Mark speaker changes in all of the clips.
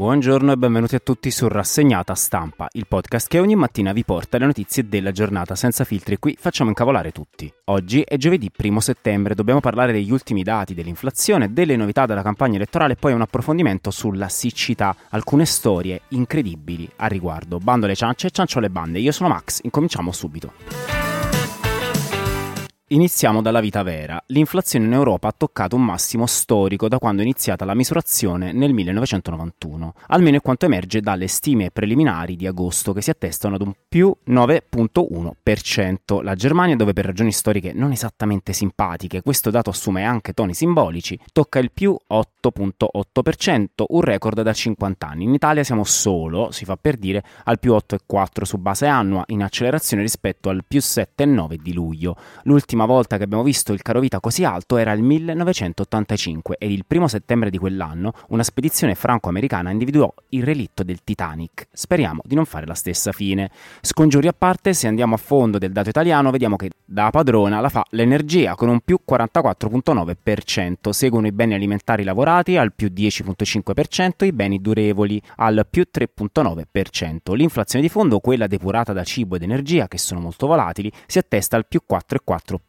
Speaker 1: Buongiorno e benvenuti a tutti su Rassegnata Stampa, il podcast che ogni mattina vi porta le notizie della giornata senza filtri. Qui facciamo incavolare tutti. Oggi è giovedì 1 settembre, dobbiamo parlare degli ultimi dati, dell'inflazione, delle novità della campagna elettorale e poi un approfondimento sulla siccità, alcune storie incredibili a riguardo. Bando le ciance e ciancio le bande. Io sono Max, incominciamo subito. Iniziamo dalla vita vera. L'inflazione in Europa ha toccato un massimo storico da quando è iniziata la misurazione nel 1991, almeno è quanto emerge dalle stime preliminari di agosto che si attestano ad un più 9.1%. La Germania, dove per ragioni storiche non esattamente simpatiche questo dato assume anche toni simbolici, tocca il più 8.8%, un record da 50 anni. In Italia siamo solo, si fa per dire, al più 8.4 su base annua, in accelerazione rispetto al più 7.9 di luglio. L'ultima L'ultima volta che abbiamo visto il carovita così alto era il 1985 ed il primo settembre di quell'anno una spedizione franco-americana individuò il relitto del Titanic. Speriamo di non fare la stessa fine. Scongiuri a parte, se andiamo a fondo del dato italiano, vediamo che da padrona la fa l'energia con un più 44,9%, seguono i beni alimentari lavorati al più 10,5%, i beni durevoli al più 3,9%. L'inflazione di fondo, quella depurata da cibo ed energia, che sono molto volatili, si attesta al più 4,4%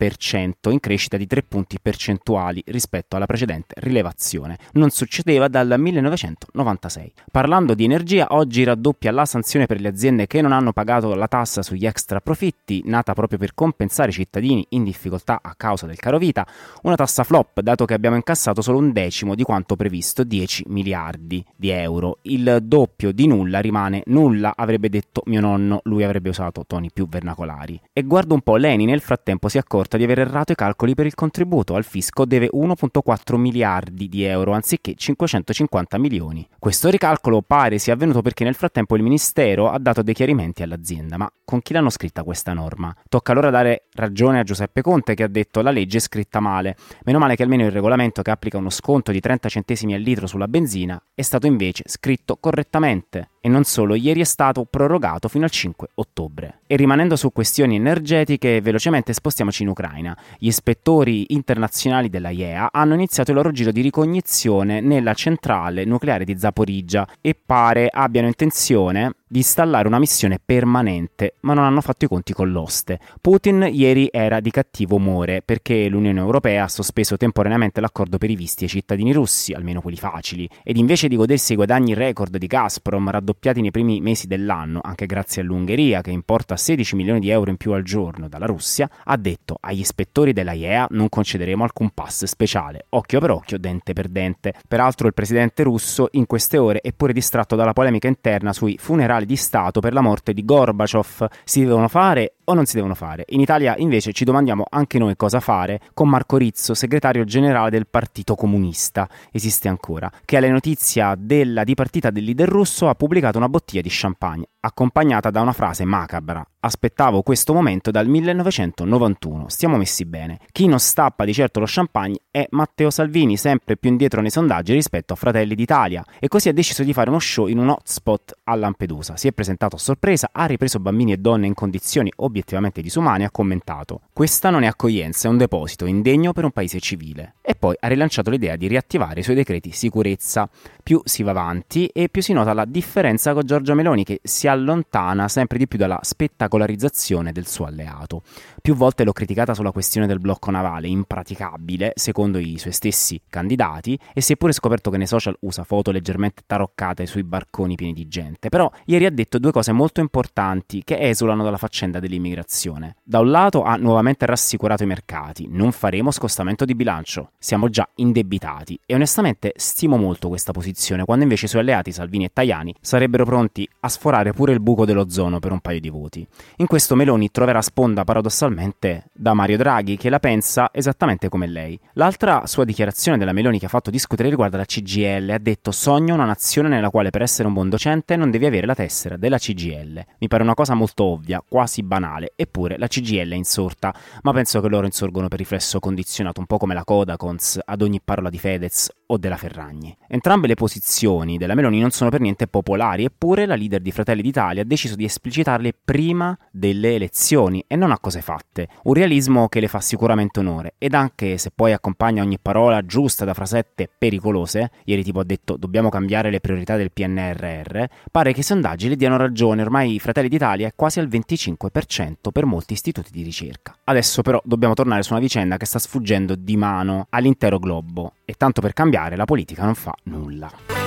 Speaker 1: in crescita di 3 punti percentuali rispetto alla precedente rilevazione. Non succedeva dal 1996. Parlando di energia, oggi raddoppia la sanzione per le aziende che non hanno pagato la tassa sugli extra profitti, nata proprio per compensare i cittadini in difficoltà a causa del caro vita, una tassa flop, dato che abbiamo incassato solo un decimo di quanto previsto, 10 miliardi di euro. Il doppio di nulla rimane nulla, avrebbe detto mio nonno, lui avrebbe usato toni più vernacolari. E guarda un po', Leni nel frattempo si accorge accorta di aver errato i calcoli per il contributo. Al fisco deve 1,4 miliardi di euro anziché 550 milioni. Questo ricalcolo pare sia avvenuto perché nel frattempo il Ministero ha dato dei chiarimenti all'azienda. Ma con chi l'hanno scritta questa norma? Tocca allora dare ragione a Giuseppe Conte che ha detto la legge è scritta male. Meno male che almeno il regolamento che applica uno sconto di 30 centesimi al litro sulla benzina è stato invece scritto correttamente. E non solo, ieri è stato prorogato fino al 5 ottobre. E rimanendo su questioni energetiche, velocemente spostiamoci in Ucraina. Gli ispettori internazionali della IEA hanno iniziato il loro giro di ricognizione nella centrale nucleare di Zaporizhia e pare abbiano intenzione di installare una missione permanente, ma non hanno fatto i conti con l'oste. Putin ieri era di cattivo umore perché l'Unione Europea ha sospeso temporaneamente l'accordo per i visti ai cittadini russi, almeno quelli facili, ed invece di godersi i guadagni record di Gazprom raddoppiati nei primi mesi dell'anno, anche grazie all'Ungheria che importa 16 milioni di euro in più al giorno dalla Russia, ha detto agli ispettori della IEA non concederemo alcun pass speciale, occhio per occhio, dente per dente. Peraltro il presidente russo in queste ore è pure distratto dalla polemica interna sui funerali di Stato per la morte di Gorbaciov. Si devono fare o non si devono fare? In Italia invece ci domandiamo anche noi cosa fare con Marco Rizzo, segretario generale del Partito Comunista, esiste ancora, che alle notizia della dipartita del leader russo ha pubblicato una bottiglia di champagne, accompagnata da una frase macabra. Aspettavo questo momento dal 1991, stiamo messi bene. Chi non stappa di certo lo champagne è Matteo Salvini, sempre più indietro nei sondaggi rispetto a Fratelli d'Italia, e così ha deciso di fare uno show in un hotspot a Lampedusa. Si è presentato a sorpresa, ha ripreso bambini e donne in condizioni obiettivamente disumane e ha commentato: Questa non è accoglienza, è un deposito indegno per un paese civile. E poi ha rilanciato l'idea di riattivare i suoi decreti sicurezza. Più si va avanti e più si nota la differenza con Giorgia Meloni che si allontana sempre di più dalla spettacolarizzazione del suo alleato. Più volte l'ho criticata sulla questione del blocco navale, impraticabile, secondo i suoi stessi candidati, e si è pure scoperto che nei social usa foto leggermente taroccate sui barconi pieni di gente. Però ieri ha detto due cose molto importanti che esulano dalla faccenda dell'immigrazione. Da un lato ha nuovamente rassicurato i mercati, non faremo scostamento di bilancio, siamo già indebitati e onestamente stimo molto questa posizione quando invece i suoi alleati Salvini e Tajani sarebbero pronti a sforare pure il buco dell'ozono per un paio di voti. In questo Meloni troverà sponda paradossalmente da Mario Draghi che la pensa esattamente come lei. L'altra sua dichiarazione della Meloni che ha fatto discutere riguarda la CGL, ha detto sogno una nazione nella quale per essere un buon docente non devi avere la tessera della CGL. Mi pare una cosa molto ovvia, quasi banale, eppure la CGL è insorta, ma penso che loro insorgono per riflesso condizionato, un po' come la Codacons ad ogni parola di Fedez o della Ferragni. Entrambe le posizioni della Meloni non sono per niente popolari, eppure la leader di Fratelli d'Italia ha deciso di esplicitarle prima delle elezioni e non a cose fatte. Un realismo che le fa sicuramente onore ed anche se poi accompagna ogni parola giusta da frasette pericolose, ieri tipo ha detto dobbiamo cambiare le priorità del PNRR, pare che i sondaggi le diano ragione, ormai Fratelli d'Italia è quasi al 25% per molti istituti di ricerca. Adesso però dobbiamo tornare su una vicenda che sta sfuggendo di mano all'intero globo e tanto per cambiare la politica non fa nulla.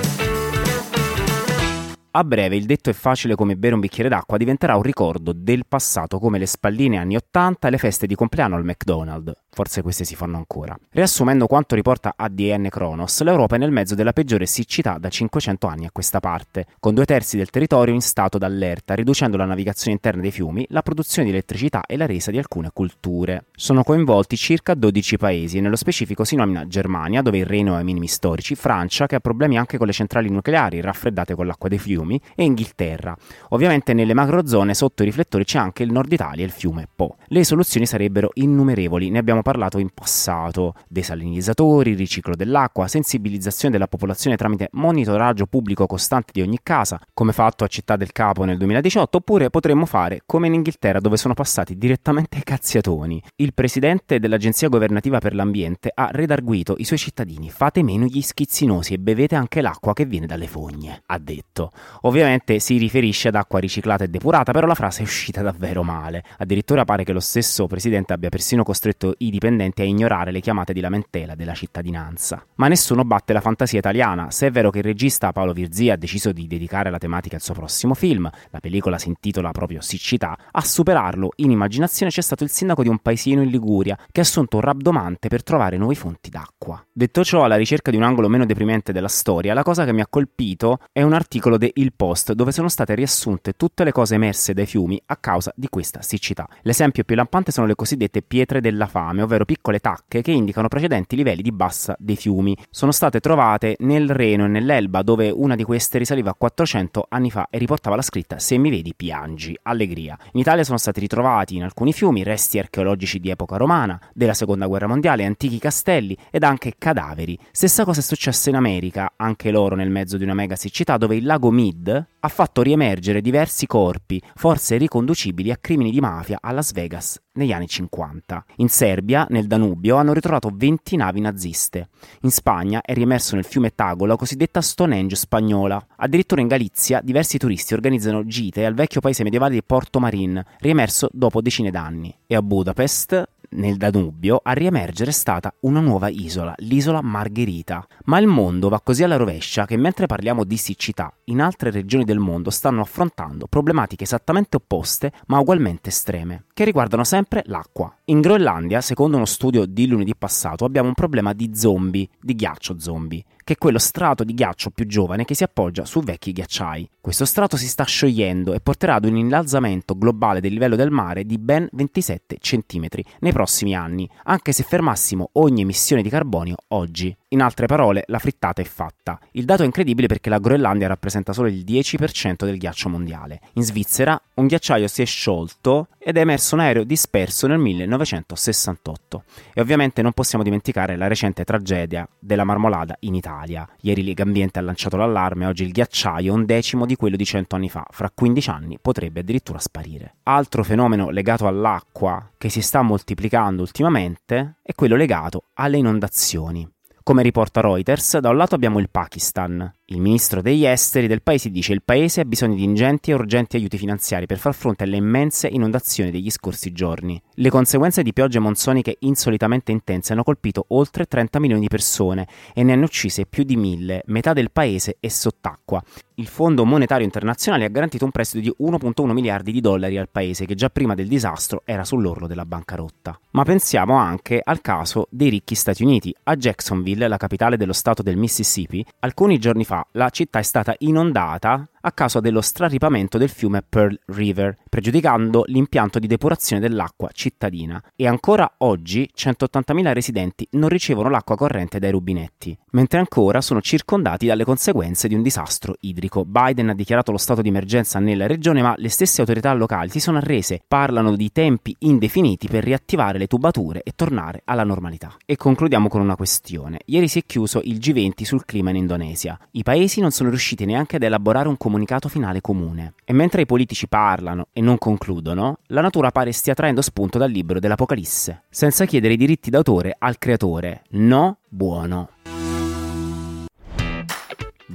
Speaker 1: A breve il detto è facile come bere un bicchiere d'acqua diventerà un ricordo del passato come le spalline anni 80 e le feste di compleanno al McDonald's. Forse queste si fanno ancora. Riassumendo quanto riporta ADN Kronos, l'Europa è nel mezzo della peggiore siccità da 500 anni a questa parte, con due terzi del territorio in stato d'allerta, riducendo la navigazione interna dei fiumi, la produzione di elettricità e la resa di alcune culture. Sono coinvolti circa 12 paesi e nello specifico si nomina Germania, dove il Regno ha i minimi storici, Francia, che ha problemi anche con le centrali nucleari raffreddate con l'acqua dei fiumi, fiumi e Inghilterra. Ovviamente nelle macrozone sotto i riflettori c'è anche il nord Italia e il fiume Po. Le soluzioni sarebbero innumerevoli, ne abbiamo parlato in passato, desalinizzatori, riciclo dell'acqua, sensibilizzazione della popolazione tramite monitoraggio pubblico costante di ogni casa, come fatto a Città del Capo nel 2018, oppure potremmo fare come in Inghilterra dove sono passati direttamente ai cazziatoni. Il presidente dell'Agenzia governativa per l'ambiente ha redarguito i suoi cittadini, fate meno gli schizzinosi e bevete anche l'acqua che viene dalle fogne, ha detto. Ovviamente si riferisce ad acqua riciclata e depurata, però la frase è uscita davvero male. Addirittura pare che lo stesso presidente abbia persino costretto i dipendenti a ignorare le chiamate di lamentela della cittadinanza. Ma nessuno batte la fantasia italiana, se è vero che il regista Paolo Virzia ha deciso di dedicare la tematica al suo prossimo film, la pellicola si intitola proprio Siccità, a superarlo in immaginazione c'è stato il sindaco di un paesino in Liguria che ha assunto un rabdomante per trovare nuove fonti d'acqua. Detto ciò, alla ricerca di un angolo meno deprimente della storia, la cosa che mi ha colpito è un articolo di Il Post dove sono state riassunte tutte le cose emerse dai fiumi a causa di questa siccità. L'esempio più lampante sono le cosiddette pietre della fame, ovvero piccole tacche che indicano precedenti livelli di bassa dei fiumi. Sono state trovate nel Reno e nell'Elba, dove una di queste risaliva a 400 anni fa e riportava la scritta Se mi vedi piangi, allegria. In Italia sono stati ritrovati in alcuni fiumi resti archeologici di epoca romana, della seconda guerra mondiale, antichi castelli ed anche cadaveri. Stessa cosa è successa in America, anche loro nel mezzo di una mega siccità, dove il lago Mead ha fatto riemergere diversi corpi, forse riconducibili a crimini di mafia a Las Vegas negli anni 50. In Serbia, nel Danubio, hanno ritrovato 20 navi naziste. In Spagna è riemerso nel fiume Tago la cosiddetta Stonehenge spagnola. Addirittura in Galizia diversi turisti organizzano gite al vecchio paese medievale di Porto Marin, riemerso dopo decine d'anni. E a Budapest nel Danubio, a riemergere è stata una nuova isola, l'isola Margherita. Ma il mondo va così alla rovescia che mentre parliamo di siccità, in altre regioni del mondo stanno affrontando problematiche esattamente opposte ma ugualmente estreme, che riguardano sempre l'acqua. In Groenlandia, secondo uno studio di lunedì passato, abbiamo un problema di zombie, di ghiaccio zombie che è quello strato di ghiaccio più giovane che si appoggia su vecchi ghiacciai. Questo strato si sta sciogliendo e porterà ad un innalzamento globale del livello del mare di ben 27 cm nei prossimi anni, anche se fermassimo ogni emissione di carbonio oggi. In altre parole, la frittata è fatta. Il dato è incredibile perché la Groenlandia rappresenta solo il 10% del ghiaccio mondiale. In Svizzera un ghiacciaio si è sciolto ed è emerso un aereo disperso nel 1968. E ovviamente non possiamo dimenticare la recente tragedia della marmolada in Italia. Ieri Legambiente ha lanciato l'allarme, oggi il ghiacciaio è un decimo di quello di 100 anni fa. Fra 15 anni potrebbe addirittura sparire. Altro fenomeno legato all'acqua che si sta moltiplicando ultimamente è quello legato alle inondazioni. Come riporta Reuters, da un lato abbiamo il Pakistan, Il ministro degli esteri del paese dice che il paese ha bisogno di ingenti e urgenti aiuti finanziari per far fronte alle immense inondazioni degli scorsi giorni. Le conseguenze di piogge monsoniche insolitamente intense hanno colpito oltre 30 milioni di persone e ne hanno uccise più di mille, metà del paese è sott'acqua. Il Fondo Monetario Internazionale ha garantito un prestito di 1,1 miliardi di dollari al paese che già prima del disastro era sull'orlo della bancarotta. Ma pensiamo anche al caso dei ricchi Stati Uniti. A Jacksonville, la capitale dello stato del Mississippi, alcuni giorni fa la città è stata inondata a causa dello straripamento del fiume Pearl River, pregiudicando l'impianto di depurazione dell'acqua cittadina. E ancora oggi 180.000 residenti non ricevono l'acqua corrente dai rubinetti, mentre ancora sono circondati dalle conseguenze di un disastro idrico. Biden ha dichiarato lo stato di emergenza nella regione, ma le stesse autorità locali si sono arrese, parlano di tempi indefiniti per riattivare le tubature e tornare alla normalità. E concludiamo con una questione. Ieri si è chiuso il G20 sul clima in Indonesia. I paesi non sono riusciti neanche ad elaborare un comunicato finale comune. E mentre i politici parlano e non concludono, la natura pare stia traendo spunto dal libro dell'Apocalisse, senza chiedere i diritti d'autore al creatore. No, buono.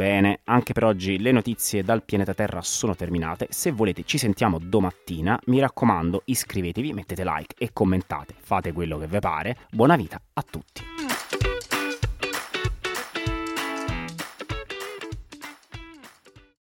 Speaker 1: Bene, anche per oggi le notizie dal pianeta Terra sono terminate. Se volete ci sentiamo domattina. Mi raccomando, iscrivetevi, mettete like e commentate. Fate quello che vi pare. Buona vita a tutti.